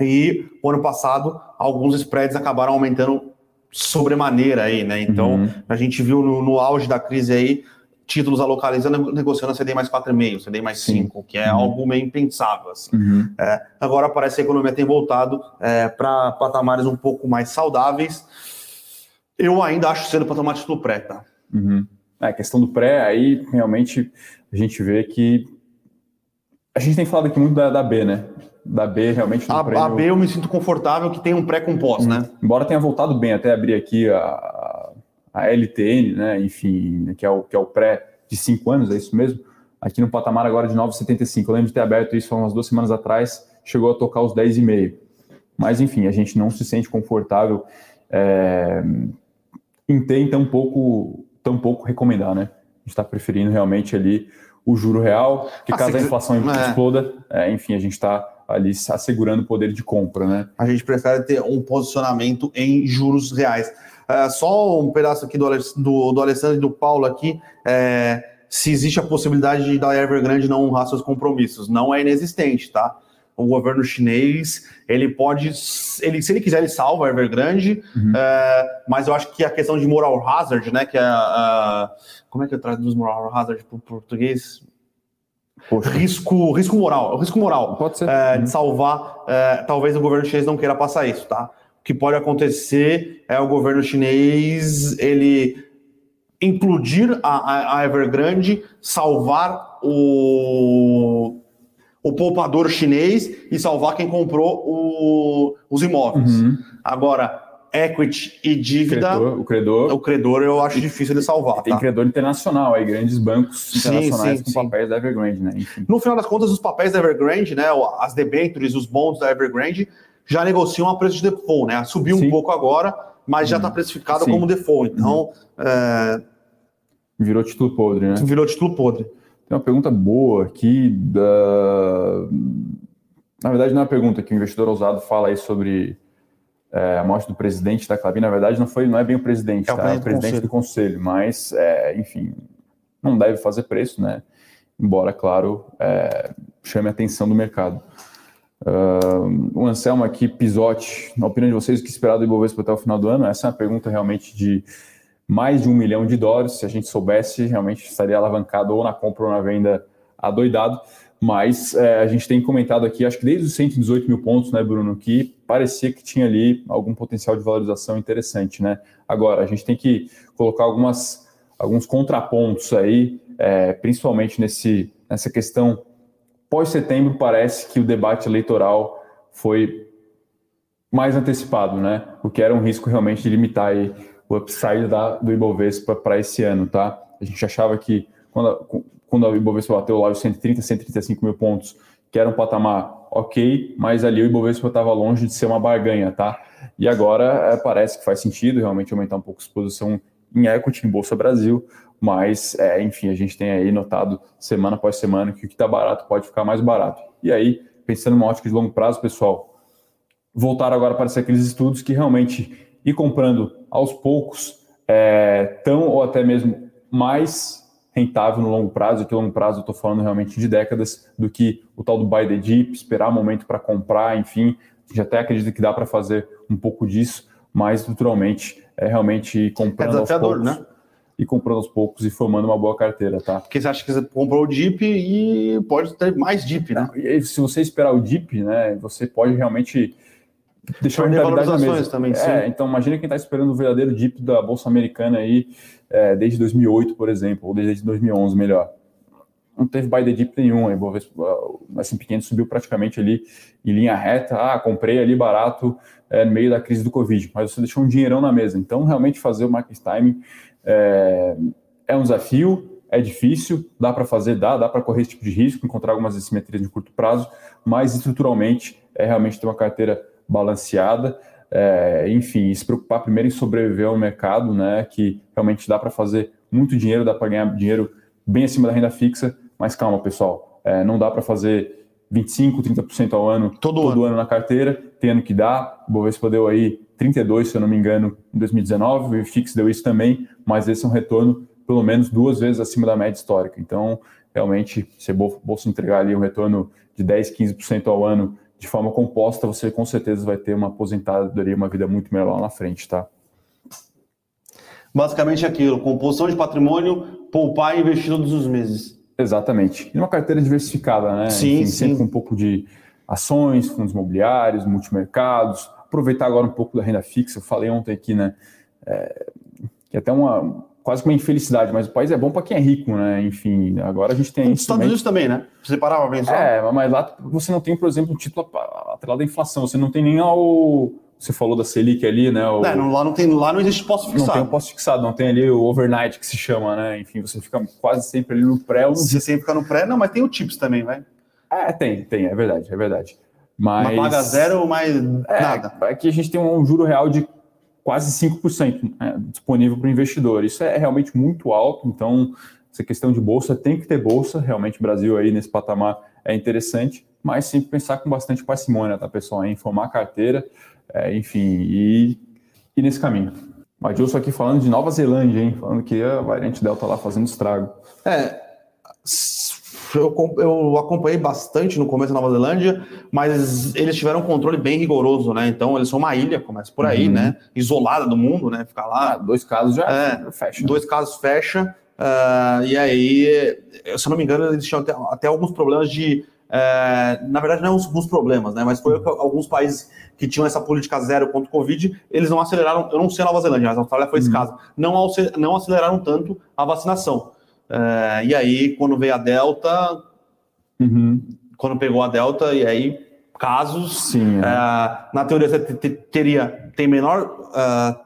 E o ano passado, alguns spreads acabaram aumentando sobremaneira aí, né? Então, uhum. a gente viu no, no, auge da crise aí, títulos a localiza negociando a CDI mais 4,5, CDI mais 5, que é uhum. algo meio impensável. Assim. Uhum. É, agora parece que a economia tem voltado é, para patamares um pouco mais saudáveis. Eu ainda acho cedo para tomar título pré, tá? Uhum. É, a questão do pré, aí realmente a gente vê que. A gente tem falado aqui muito da, da B, né? Da B realmente. A, prêmio... a, B eu me sinto confortável que tem um pré com pós, uhum. né? Embora tenha voltado bem, até abrir aqui a, a LTN, né? Enfim, que é o, que é o pré de 5 anos, é isso mesmo? Aqui no patamar agora de 9,75. Eu lembro de ter aberto isso há umas duas semanas atrás, chegou a tocar os 10,5. Mas enfim, a gente não se sente confortável. É em ter tão pouco, tão pouco recomendar, né? A gente está preferindo realmente ali o juro real, que ah, caso a inflação é. exploda, é, enfim, a gente está ali assegurando o poder de compra, né? A gente prefere ter um posicionamento em juros reais. É, só um pedaço aqui do, do, do Alessandro e do Paulo aqui, é, se existe a possibilidade de da Evergrande não honrar seus compromissos. Não é inexistente, tá? O governo chinês, ele pode, ele, se ele quiser, ele salva a Evergrande, uhum. é, mas eu acho que a questão de moral hazard, né, que é a, como é que eu traduz moral hazard para o português? Poxa. Risco, risco moral, risco moral pode ser. É, uhum. de salvar, é, talvez o governo chinês não queira passar isso, tá? O que pode acontecer é o governo chinês, ele implodir a, a Evergrande, salvar o o poupador chinês e salvar quem comprou o, os imóveis. Uhum. Agora, equity e dívida. Credor, o credor. O credor eu acho difícil de salvar. Tem tá? credor internacional, aí, grandes bancos internacionais sim, sim, com sim. papéis da Evergrande, né? Enfim. No final das contas, os papéis da Evergrande, né? As debentures, os bonds da Evergrande, já negociam a preço de default, né? Subiu um pouco agora, mas já está precificado Sim. como default. Então. Uhum. É... Virou título podre, né? Virou título podre. Tem uma pergunta boa aqui da. Na verdade, não é uma pergunta que o investidor ousado fala aí sobre é, a morte do presidente da Clabin. Na verdade, não foi, não é bem o presidente, é tá? o, é o presidente do conselho, mas, é, enfim, não deve fazer preço, né? Embora, claro, é, chame a atenção do mercado. Uh, o Anselmo aqui, Pisote, na opinião de vocês, o que esperar do Ibovespa até o final do ano? Essa é uma pergunta realmente de mais de um milhão de dólares. Se a gente soubesse, realmente estaria alavancado ou na compra ou na venda adoidado. Mas é, a gente tem comentado aqui, acho que desde os 118 mil pontos, né, Bruno, que parecia que tinha ali algum potencial de valorização interessante, né? Agora, a gente tem que colocar algumas, alguns contrapontos aí, é, principalmente nesse, nessa questão pós-setembro parece que o debate eleitoral foi mais antecipado, né? O que era um risco realmente de limitar aí o upside da, do Ibovespa para esse ano, tá? A gente achava que quando quando a Ibovespa bateu lá os 130, 135 mil pontos, que era um patamar ok, mas ali o Ibovespa estava longe de ser uma barganha, tá? E agora é, parece que faz sentido realmente aumentar um pouco a exposição em equity em Bolsa Brasil, mas, é, enfim, a gente tem aí notado semana após semana que o que está barato pode ficar mais barato. E aí, pensando numa ótica de longo prazo, pessoal, voltar agora para ser aqueles estudos que realmente ir comprando aos poucos é, tão ou até mesmo mais rentável no longo prazo, e que longo prazo eu estou falando realmente de décadas, do que o tal do buy the dip, esperar o momento para comprar, enfim, a gente até acredita que dá para fazer um pouco disso, mas naturalmente é realmente comprando é aos poucos. Né? e comprando aos poucos e formando uma boa carteira, tá? Porque você acha que você comprou o DIP e pode ter mais DIP, né? Se você esperar o DIP, né, você pode realmente deixar uma rentabilidade na mesa. Também, sim. É, então imagina quem está esperando o verdadeiro DIP da Bolsa Americana aí é, desde 2008, por exemplo, ou desde 2011, melhor. Não teve buy the dip nenhum, o S&P 500 subiu praticamente ali em linha reta, ah, comprei ali barato é, no meio da crise do Covid, mas você deixou um dinheirão na mesa. Então, realmente fazer o market timing é, é um desafio, é difícil, dá para fazer, dá, dá para correr esse tipo de risco, encontrar algumas assimetrias de curto prazo, mas estruturalmente é realmente ter uma carteira balanceada, é, enfim, se preocupar primeiro em sobreviver ao mercado, né, que realmente dá para fazer muito dinheiro, dá para ganhar dinheiro bem acima da renda fixa, mas calma, pessoal, é, não dá para fazer 25, 30% ao ano todo, todo ano. ano. na carteira, tem ano que dá, o Bovespa deu aí 32, se eu não me engano, em 2019, o IFIX deu isso também, mas esse é um retorno pelo menos duas vezes acima da média histórica. Então, realmente, se a Bolsa entregar ali um retorno de 10, 15% ao ano de forma composta, você com certeza vai ter uma aposentadoria, uma vida muito melhor lá na frente, tá? Basicamente aquilo, composição de patrimônio, poupar e investir todos os meses. Exatamente. E uma carteira diversificada, né? Sim, Enfim, sim. Sempre com um pouco de ações, fundos imobiliários, multimercados, aproveitar agora um pouco da renda fixa. Eu falei ontem aqui, né? É, que é até uma, quase que uma infelicidade, mas o país é bom para quem é rico, né? Enfim, agora a gente tem. Nos Estados Unidos também, né? Você parava para pensar? É, mas lá você não tem, por exemplo, um título atrelado à inflação, você não tem nem ao. Você falou da Selic ali, né? O... É, não, lá, não tem, lá não existe posto fixado. Não tem um fixado, não tem ali o overnight que se chama, né? Enfim, você fica quase sempre ali no pré. Ou no... Você sempre fica no pré, não, mas tem o TIPS também, vai. É, tem, tem, é verdade, é verdade. Mas. Paga zero, mas é, nada. Aqui a gente tem um juro real de quase 5% né, disponível para o investidor. Isso é realmente muito alto, então essa questão de bolsa tem que ter bolsa, realmente o Brasil aí nesse patamar é interessante, mas sempre pensar com bastante parcimônia, tá, pessoal? Em formar a carteira, é, enfim, e, e nesse caminho. Adilson aqui falando de Nova Zelândia, hein? Falando que a variante Delta lá fazendo estrago. É, eu, eu acompanhei bastante no começo da Nova Zelândia, mas eles tiveram um controle bem rigoroso, né? Então eles são uma ilha, começa por aí, uhum. né? Isolada do mundo, né? Ficar lá. Ah, dois casos já é, fecha. Dois casos fecha. Uh, e aí, se eu não me engano, eles tinham até, até alguns problemas de. Uh, na verdade, não é alguns problemas, né? Mas foi alguns países que tinham essa política zero contra o Covid, eles não aceleraram. Eu não sei a Nova Zelândia, mas a Austrália foi esse uhum. caso. Não, não aceleraram tanto a vacinação. Uh, e aí, quando veio a Delta, uhum. quando pegou a Delta, e aí casos, Sim, é. uh, na teoria você teria tem menor uh,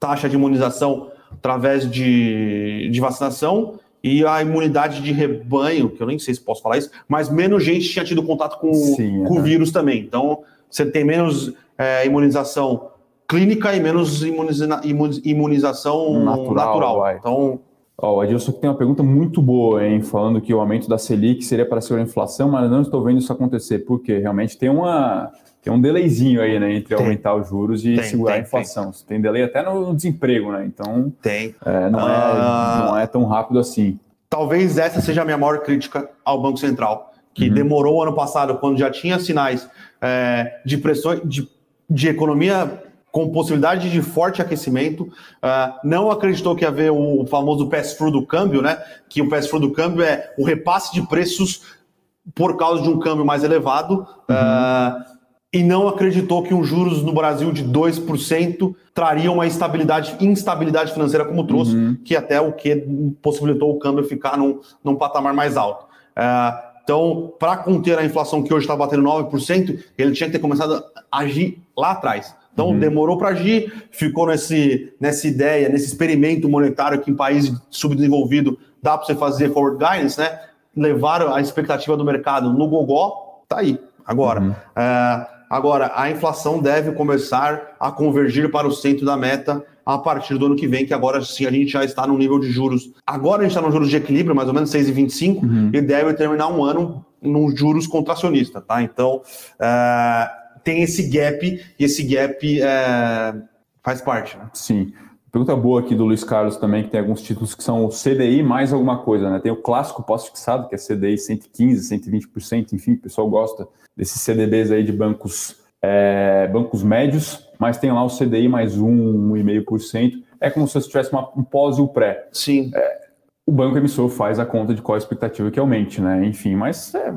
taxa de imunização através de, de vacinação e a imunidade de rebanho, que eu nem sei se posso falar isso, mas menos gente tinha tido contato com, Sim, com o vírus também. Então, você tem menos é, imunização clínica e menos imuniza, imunização natural. natural. Então, Oh, o Adilson tem uma pergunta muito boa, hein? Falando que o aumento da Selic seria para segurar a inflação, mas não estou vendo isso acontecer. Por quê? Realmente tem uma tem um delayzinho aí, né, entre tem. aumentar os juros e tem, segurar tem, a inflação. Tem. tem delay até no desemprego, né? Então, tem. É, não, é, ah. não é tão rápido assim. Talvez essa seja a minha maior crítica ao Banco Central, que uhum. demorou ano passado, quando já tinha sinais é, de pressão de, de economia com possibilidade de forte aquecimento, uh, não acreditou que ia haver o famoso pass-through do câmbio, né? Que o pass-through do câmbio é o repasse de preços por causa de um câmbio mais elevado, uhum. uh, e não acreditou que um juros no Brasil de 2% traria uma estabilidade, instabilidade financeira como trouxe, uhum. que até o que possibilitou o câmbio ficar num, num patamar mais alto. Uh, então, para conter a inflação que hoje está batendo 9%, ele tinha que ter começado a agir lá atrás. Então, uhum. demorou para agir, ficou nesse, nessa ideia, nesse experimento monetário que em país subdesenvolvido dá para você fazer forward guidance, né? Levar a expectativa do mercado no gogó, tá aí, agora. Uhum. É, agora, a inflação deve começar a convergir para o centro da meta a partir do ano que vem, que agora sim a gente já está no nível de juros. Agora a gente está no juros de equilíbrio, mais ou menos 6,25, uhum. e deve terminar um ano nos juros contracionista, tá? Então, é, tem esse gap, e esse gap é, faz parte. Né? Sim. Pergunta boa aqui do Luiz Carlos também, que tem alguns títulos que são o CDI mais alguma coisa, né? Tem o clássico pós-fixado, que é CDI 115, 120%, enfim, o pessoal gosta desses CDBs aí de bancos, é, bancos médios, mas tem lá o CDI mais 1, 1,5%. É como se você tivesse uma, um pós e o pré. Sim. É, o banco emissor faz a conta de qual a expectativa que aumente, né? Enfim, mas é,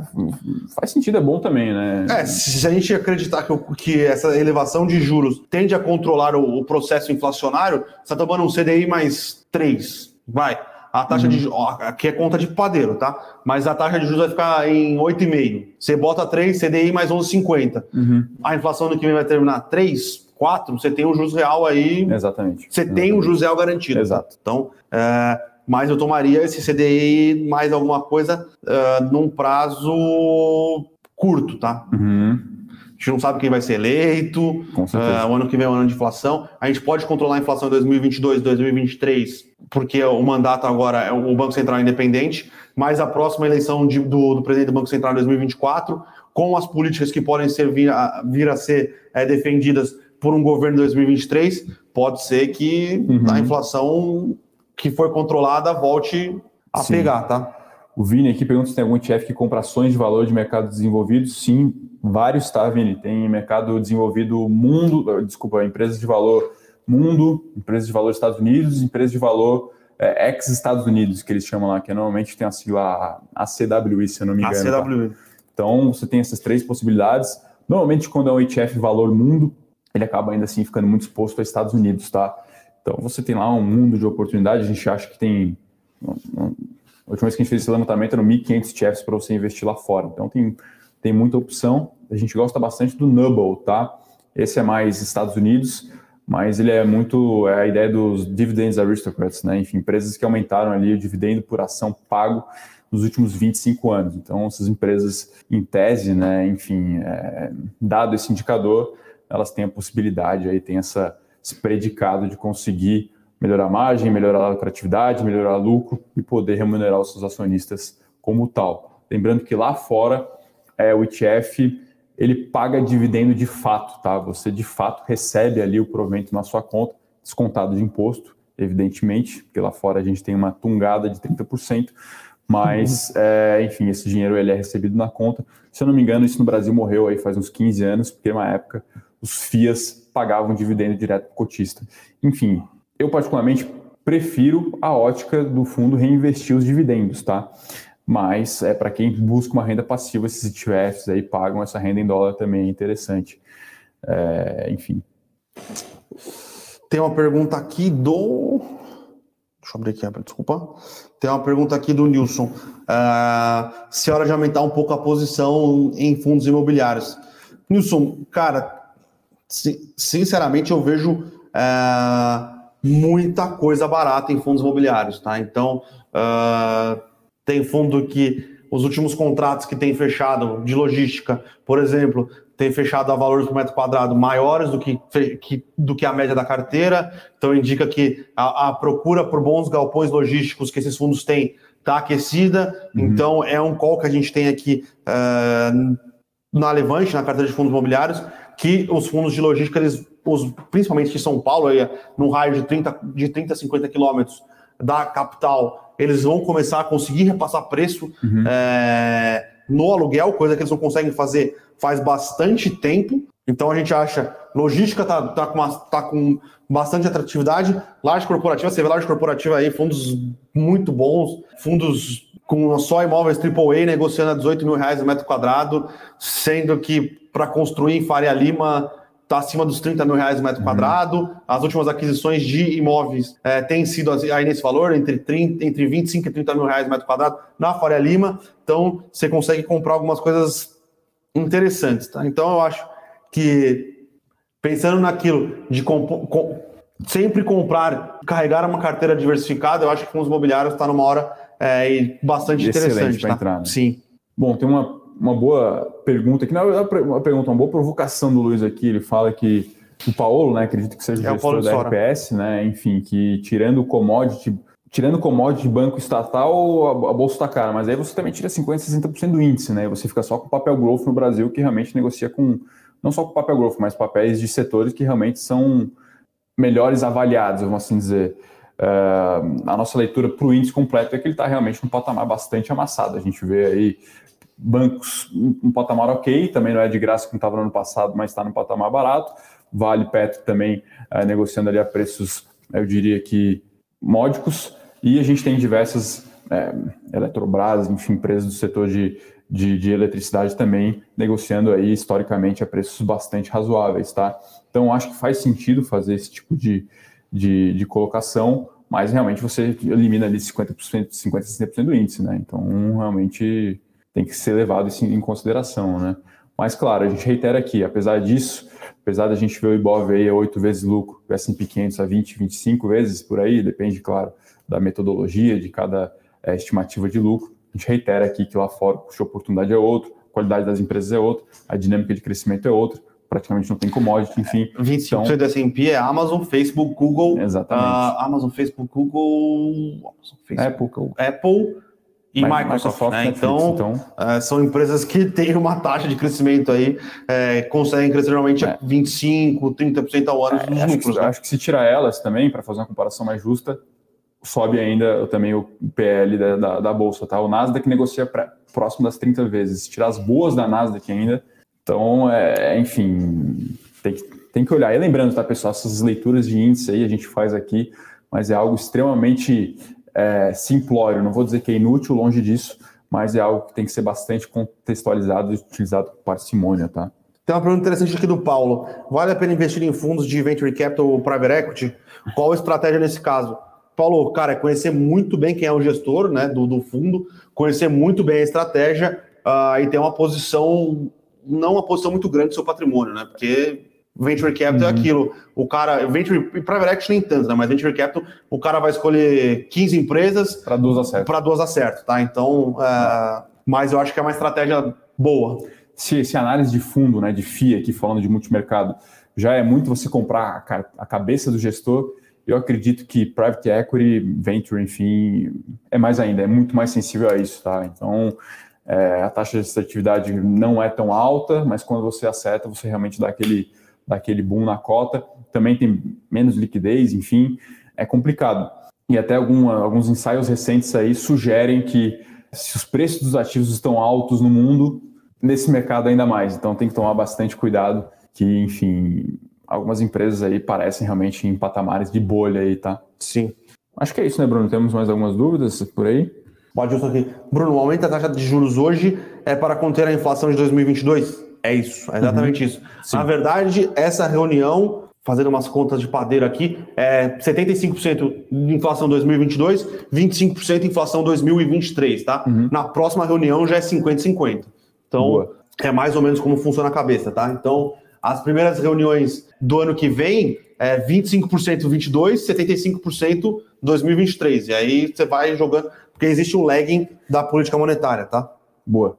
faz sentido, é bom também, né? É, se a gente acreditar que, que essa elevação de juros tende a controlar o, o processo inflacionário, você está tomando um CDI mais 3, vai. A taxa uhum. de aqui é conta de padeiro, tá? Mas a taxa de juros vai ficar em 8,5. Você bota 3, CDI mais 11,50. Uhum. A inflação do que vem vai terminar 3, 4, você tem um juros real aí. Exatamente. Você Exatamente. tem um juros real garantido. Exato. Então, é, mas eu tomaria esse CDI mais alguma coisa uh, num prazo curto, tá? Uhum. A gente não sabe quem vai ser eleito, uh, o ano que vem é um ano de inflação. A gente pode controlar a inflação em 2022, 2023, porque o mandato agora é o Banco Central independente, mas a próxima eleição de, do, do, presidente do Banco Central em 2024, com as políticas que podem ser, vir, a, vir a ser é, defendidas por um governo em 2023, pode ser que uhum. a inflação que foi controlada volte a Sim. pegar, tá? O Vini aqui pergunta se tem algum ETF que compra ações de valor de mercado desenvolvido. Sim, vários, tá, Vini? Tem mercado desenvolvido mundo, desculpa, empresas de valor mundo, empresas de valor Estados Unidos, empresas de valor é, ex-Estados Unidos, que eles chamam lá, que normalmente tem a sigla ACWI, se eu não me engano. ACWI. Tá? Então, você tem essas três possibilidades. Normalmente, quando é um ETF valor mundo, ele acaba ainda assim ficando muito exposto aos Estados Unidos, tá? Então você tem lá um mundo de oportunidade, a gente acha que tem. A última vez que a gente fez esse levantamento era 1.500 ETFs para você investir lá fora. Então tem, tem muita opção. A gente gosta bastante do Nubble, tá? Esse é mais Estados Unidos, mas ele é muito é a ideia dos dividends aristocrats, né? Enfim, empresas que aumentaram ali o dividendo por ação pago nos últimos 25 anos. Então, essas empresas, em tese, né, enfim, é, dado esse indicador, elas têm a possibilidade aí, tem essa esse predicado de conseguir melhorar a margem, melhorar a lucratividade, melhorar o lucro e poder remunerar os seus acionistas como tal. Lembrando que lá fora é, o ETF ele paga dividendo de fato, tá? Você de fato recebe ali o provento na sua conta, descontado de imposto, evidentemente, porque lá fora a gente tem uma tungada de 30%, mas, uhum. é, enfim, esse dinheiro ele é recebido na conta. Se eu não me engano, isso no Brasil morreu aí faz uns 15 anos, porque na época os FIAs pagavam dividendo direto para o cotista. Enfim, eu particularmente prefiro a ótica do fundo reinvestir os dividendos, tá? Mas é para quem busca uma renda passiva, esses ETFs aí pagam essa renda em dólar também é interessante. É, enfim. Tem uma pergunta aqui do. Deixa eu abrir aqui, desculpa. Tem uma pergunta aqui do Nilson. Uh, se é hora de aumentar um pouco a posição em fundos imobiliários. Nilson, cara, sinceramente, eu vejo é, muita coisa barata em fundos imobiliários, tá? Então, uh, tem fundo que os últimos contratos que tem fechado de logística, por exemplo, tem fechado a valores por metro quadrado maiores do que, que, do que a média da carteira, então indica que a, a procura por bons galpões logísticos que esses fundos têm está aquecida, uhum. então é um call que a gente tem aqui uh, na Levante, na carteira de fundos imobiliários, que os fundos de logística, eles, os, principalmente de São Paulo, aí, num raio de 30, de 30 a 50 quilômetros da capital, eles vão começar a conseguir repassar preço uhum. é, no aluguel, coisa que eles não conseguem fazer faz bastante tempo. Então a gente acha logística está tá com, tá com bastante atratividade. Laje corporativa, você vê laje corporativa aí, fundos muito bons, fundos com só imóveis AAA negociando a 18 mil reais o metro quadrado, sendo que para construir em Faria Lima está acima dos 30 mil reais o metro uhum. quadrado. As últimas aquisições de imóveis é, têm sido aí nesse valor, entre, 30, entre 25 e 30 mil reais o metro quadrado na Faria Lima. Então, você consegue comprar algumas coisas interessantes. Tá? Então, eu acho que, pensando naquilo de comp com, sempre comprar, carregar uma carteira diversificada, eu acho que com os imobiliários está numa hora é, bastante Excelente interessante. Tá? Entrar, né? Sim. Bom, tem uma uma boa pergunta aqui, não é uma pergunta, uma boa provocação do Luiz aqui. Ele fala que o Paulo, né, acredito que seja é o gestor da RPS, né, enfim, que tirando o commodity, tirando o commodity de banco estatal, a, a bolsa está cara, mas aí você também tira 50%, 60% do índice, né, você fica só com o papel growth no Brasil, que realmente negocia com, não só com o papel growth, mas papéis de setores que realmente são melhores avaliados, vamos assim dizer. Uh, a nossa leitura para o índice completo é que ele está realmente num patamar bastante amassado. A gente vê aí bancos um patamar ok, também não é de graça como estava no ano passado, mas está no patamar barato. Vale Petro também é, negociando ali a preços, eu diria que módicos. E a gente tem diversas é, Eletrobras, enfim, empresas do setor de, de, de, eletricidade também negociando aí historicamente a preços bastante razoáveis, tá? Então acho que faz sentido fazer esse tipo de, de, de colocação, mas realmente você elimina ali 50%, 50%, 60% do índice, né? Então realmente tem que ser levado isso em consideração, né? Mas, claro, a gente reitera aqui, apesar disso, apesar da gente ver o Ibov aí a 8 vezes lucro, o S&P 500 a 20, 25 vezes por aí, depende, claro, da metodologia, de cada é, estimativa de lucro, a gente reitera aqui que lá fora o custo de oportunidade é outro, a qualidade das empresas é outra, a dinâmica de crescimento é outra, praticamente não tem commodity, enfim. 25% então, do S&P é Amazon, Facebook, Google. Exatamente. Uh, Amazon, Facebook, Google, Amazon, Facebook, Apple, Apple e Microsoft, Microsoft né? Netflix, então, então... É, são empresas que têm uma taxa de crescimento aí, é, conseguem crescer normalmente é. 25, 30% ao ano é, nos acho lucros. Que, né? Acho que se tirar elas também, para fazer uma comparação mais justa, sobe ainda também o PL da, da, da Bolsa, tá? O Nasdaq negocia pra, próximo das 30 vezes. Se tirar as boas da Nasdaq ainda, então, é, enfim, tem que, tem que olhar. E lembrando, tá, pessoal, essas leituras de índice aí a gente faz aqui, mas é algo extremamente é, simplório, não vou dizer que é inútil, longe disso, mas é algo que tem que ser bastante contextualizado e utilizado com parcimônia, tá? Tem uma pergunta interessante aqui do Paulo. Vale a pena investir em fundos de venture capital ou private equity? Qual a estratégia nesse caso? Paulo, cara, é conhecer muito bem quem é o gestor né, do, do fundo, conhecer muito bem a estratégia uh, e ter uma posição, não uma posição muito grande do seu patrimônio, né? Porque Venture capital é uhum. é aquilo. O cara, venture e private equity nem tanto, né? Mas venture capital, o cara vai escolher 15 empresas para duas acerto. Para duas acerto, tá? Então, é, mas eu acho que é uma estratégia boa. Se, se análise de fundo, né, de FIA, aqui falando de multimercado, já é muito você comprar a, a cabeça do gestor, eu acredito que private equity, venture, enfim, é mais ainda, é muito mais sensível a isso, tá? Então, é, a taxa de assertividade não é tão alta, mas quando você acerta, você realmente dá aquele daquele boom na cota, também tem menos liquidez, enfim, é complicado. E até alguma, alguns ensaios recentes aí sugerem que se os preços dos ativos estão altos no mundo, nesse mercado ainda mais. Então tem que tomar bastante cuidado, que, enfim, algumas empresas aí parecem realmente em patamares de bolha aí, tá? Sim. Acho que é isso, né, Bruno? Temos mais algumas dúvidas por aí? Pode justo aqui. Bruno, o aumento da taxa de juros hoje é para conter a inflação de 2022? É isso, é exatamente uhum. isso. Sim. Na verdade, essa reunião, fazendo umas contas de padeiro aqui, é 75% de inflação 2022, 25% de inflação 2023, tá? Uhum. Na próxima reunião já é 50-50. Então, Boa. é mais ou menos como funciona a cabeça, tá? Então, as primeiras reuniões do ano que vem é 25% 22, 75% 2023. E aí você vai jogando, porque existe um lagging da política monetária, tá? Boa.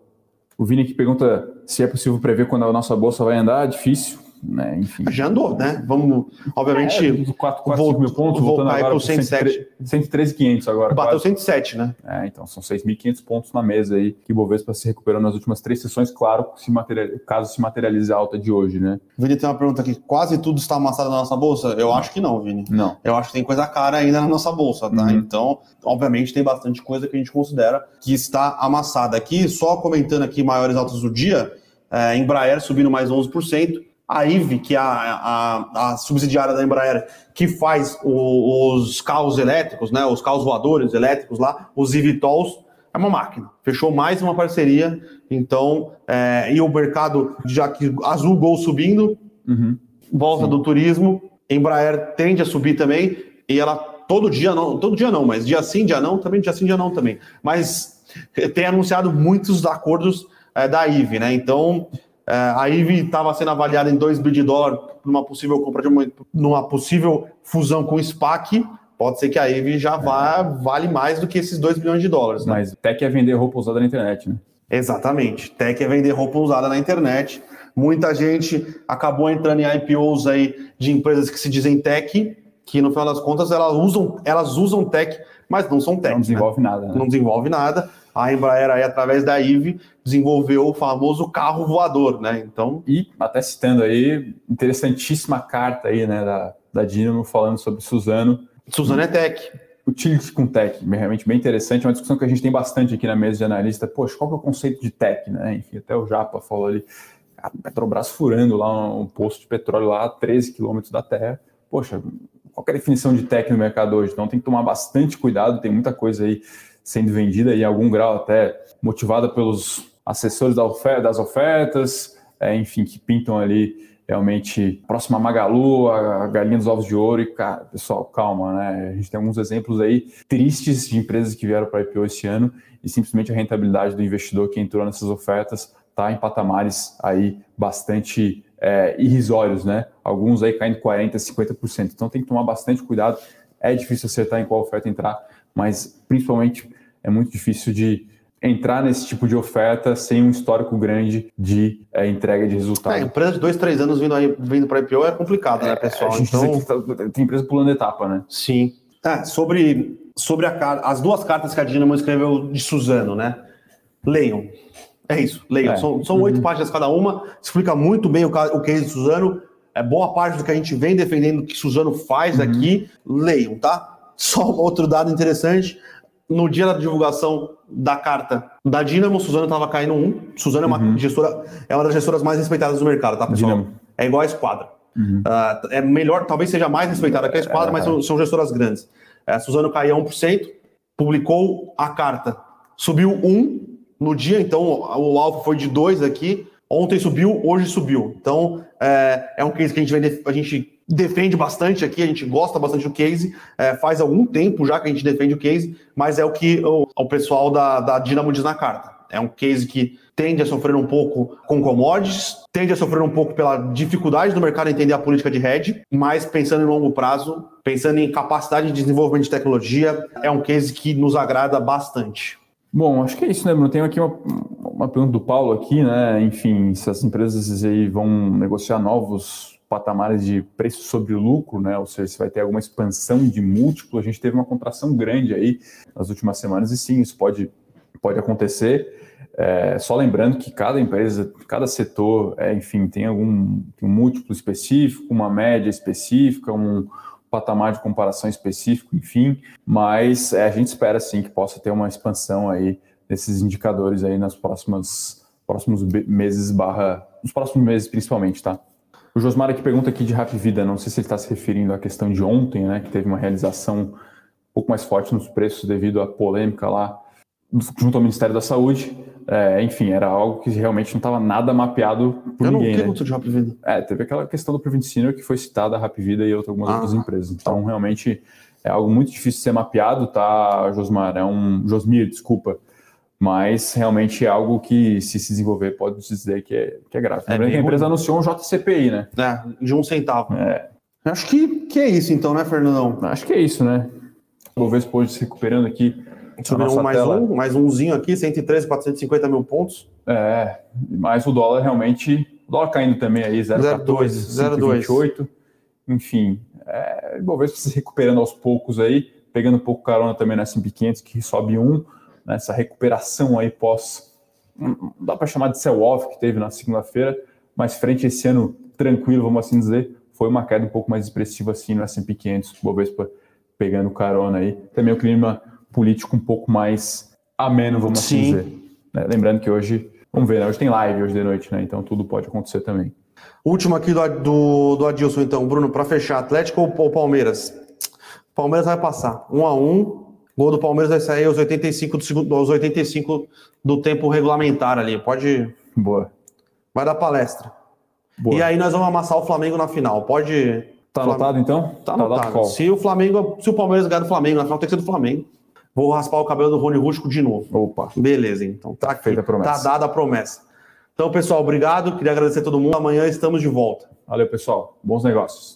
O Vini aqui pergunta se é possível prever quando a nossa bolsa vai andar. Difícil né? Enfim. Já andou, né? Vamos, obviamente. É, 4, 4 volt, mil pontos, voltando agora para 107. 113,500 agora. Bateu quase. 107, né? É, então são 6.500 pontos na mesa aí que o Bovespa se recuperou nas últimas três sessões, claro, se material, caso se materialize a alta de hoje, né? Vini tem uma pergunta aqui: quase tudo está amassado na nossa bolsa? Eu acho que não, Vini. Não. Eu acho que tem coisa cara ainda na nossa bolsa, tá? Uhum. Então, obviamente, tem bastante coisa que a gente considera que está amassada. Aqui, só comentando aqui maiores altas do dia, é, Embraer subindo mais 11%, a IVE, que é a, a, a, subsidiária da Embraer, que faz o, os carros elétricos, né, os carros voadores elétricos lá, os eVTOLs, é uma máquina. Fechou mais uma parceria, então, é, e o mercado, já que Azul Gol subindo, uhum. volta Sim. do turismo, Embraer tende a subir também, e ela todo dia não, todo dia não, mas dia sim, dia não, também dia sim, dia não também. Mas tem anunciado muitos acordos é, da IVE, né? Então, a IVE estava sendo avaliada em 2 bilhões de dólares numa possível compra de uma, numa possível fusão com o SPAC. Pode ser que a IVE já vá, vale mais do que esses 2 bilhões de dólares. Né? Mas tech é vender roupa usada na internet, né? Exatamente. Tech é vender roupa usada na internet. Muita gente acabou entrando em IPOs aí de empresas que se dizem tech, que no final das contas elas usam, elas usam tech, mas não são tech. Não desenvolve né? nada. Né? Não desenvolve nada a Embraer aí, através da IVE, desenvolveu o famoso carro voador, né? Então. E até citando aí, interessantíssima carta aí, né, da, da Dynamo falando sobre Suzano. Suzano é tech. Utility com tech, realmente bem interessante, é uma discussão que a gente tem bastante aqui na mesa de analista. Poxa, qual que é o conceito de tech, né? Enfim, até o Japa falou ali, a Petrobras furando lá um posto de petróleo lá a 13 quilômetros da terra. Poxa, qual é a definição de tech no mercado hoje? Então tem que tomar bastante cuidado, tem muita coisa aí sendo vendida em algum grau até motivada pelos assessores das ofertas, é, enfim, que pintam ali realmente próxima Magalu, a galinha dos ovos de ouro e, cara, pessoal, calma, né? A gente tem alguns exemplos aí tristes de empresas que vieram para IPO esse ano e simplesmente a rentabilidade do investidor que entrou nessas ofertas está em patamares aí bastante é, irrisórios, né? Alguns aí caindo 40%, 50%. Então tem que tomar bastante cuidado. É difícil acertar em qual oferta entrar, mas principalmente é muito difícil de entrar nesse tipo de oferta sem um histórico grande de é, entrega de resultado. É, empresa de dois, três anos vindo, aí, vindo para IPO é complicado, né, é, pessoal? A gente então... Tá, tem empresa pulando etapa, né? Sim. É, sobre sobre a, as duas cartas que a Dinamo escreveu de Suzano, né? Leiam. É isso, leiam. É. São, são oito uhum. páginas cada uma, explica muito bem o, o case de Suzano. É boa parte do que a gente vem defendendo que Suzano faz uhum. aqui. Leiam, tá? Só outro dado interessante: no dia da divulgação da carta da Dinamo, Suzano estava caindo um. Suzano é uma uhum. gestora, é uma das gestoras mais respeitadas do mercado, tá, pessoal? Dinamo. É igual a Esquadra. Uhum. Uh, é melhor, talvez seja mais respeitada que a Esquadra, é, mas são, são, gestoras grandes. É, Suzano caía 1%, publicou a carta, subiu 1 no dia, então o alvo foi de 2 aqui. Ontem subiu, hoje subiu. Então é, é um case que a gente, vem, a gente defende bastante aqui, a gente gosta bastante do case, é, faz algum tempo já que a gente defende o case, mas é o que o, o pessoal da, da Dinamo diz na carta. É um case que tende a sofrer um pouco com commodities, tende a sofrer um pouco pela dificuldade do mercado entender a política de hedge, mas pensando em longo prazo, pensando em capacidade de desenvolvimento de tecnologia, é um case que nos agrada bastante. Bom, acho que é isso, né, Bruno? Tem aqui uma, uma pergunta do Paulo aqui, né? Enfim, se as empresas aí vão negociar novos patamares de preço sobre lucro, né? Ou seja, se vai ter alguma expansão de múltiplo, a gente teve uma contração grande aí nas últimas semanas e sim, isso pode, pode acontecer. É, só lembrando que cada empresa, cada setor, é, enfim, tem algum tem um múltiplo específico, uma média específica, um patamar de comparação específico, enfim, mas é, a gente espera sim que possa ter uma expansão aí desses indicadores aí nas próximas próximos meses barra nos próximos meses principalmente, tá? O Josmar aqui pergunta aqui de Rap Vida, não sei se ele está se referindo à questão de ontem, né, que teve uma realização um pouco mais forte nos preços devido à polêmica lá junto ao Ministério da Saúde. É, enfim, era algo que realmente não estava nada mapeado por Eu ninguém. Eu não né? de Rap Vida. É, teve aquela questão do Prevent Senior que foi citada a Rap Vida e algumas ah, outras empresas. Então, realmente é algo muito difícil de ser mapeado, tá, Josmar? É um Josmir, desculpa mas realmente é algo que, se se desenvolver, pode dizer que é, que é grave. É a empresa anunciou um JCPI, né? É, de um centavo. É. Acho que, que é isso então, né, Fernandão? Acho que é isso, né? Bovespa hoje se recuperando aqui. Subindo um mais tela. um, mais umzinho aqui, 113, 450 mil pontos. É, mas o dólar realmente, o dólar caindo também aí, 0,14, 0,28. Enfim, é, se recuperando aos poucos aí, pegando um pouco carona também na S&P 500, que sobe um, nessa recuperação aí pós, não dá para chamar de sell-off que teve na segunda-feira, mas frente a esse ano tranquilo, vamos assim dizer, foi uma queda um pouco mais expressiva assim no S&P 500, Bovespa pegando carona aí. Também o clima político um pouco mais ameno, vamos assim Sim. dizer. Né? Lembrando que hoje, vamos ver, né? hoje tem live hoje de noite, né? Então tudo pode acontecer também. Último aqui do, do, do Adilson, então, Bruno, para fechar, Atlético ou, ou Palmeiras? Palmeiras vai passar, um a um. Gol do Palmeiras vai sair aos 85 do segundo, aos 85 do tempo regulamentar ali. Pode. Boa. Vai dar palestra. Boa. E aí nós vamos amassar o Flamengo na final. Pode. Tá anotado então? Tá, tá anotado. Se o Flamengo, se o Palmeiras ganhar do Flamengo na final, tem que ser do Flamengo. Vou raspar o cabelo do Rony Rústico de novo. Opa. Beleza, então. Tá, tá feita a promessa. Tá dada a promessa. Então, pessoal, obrigado. Queria agradecer a todo mundo. Amanhã estamos de volta. Valeu, pessoal. Bons negócios.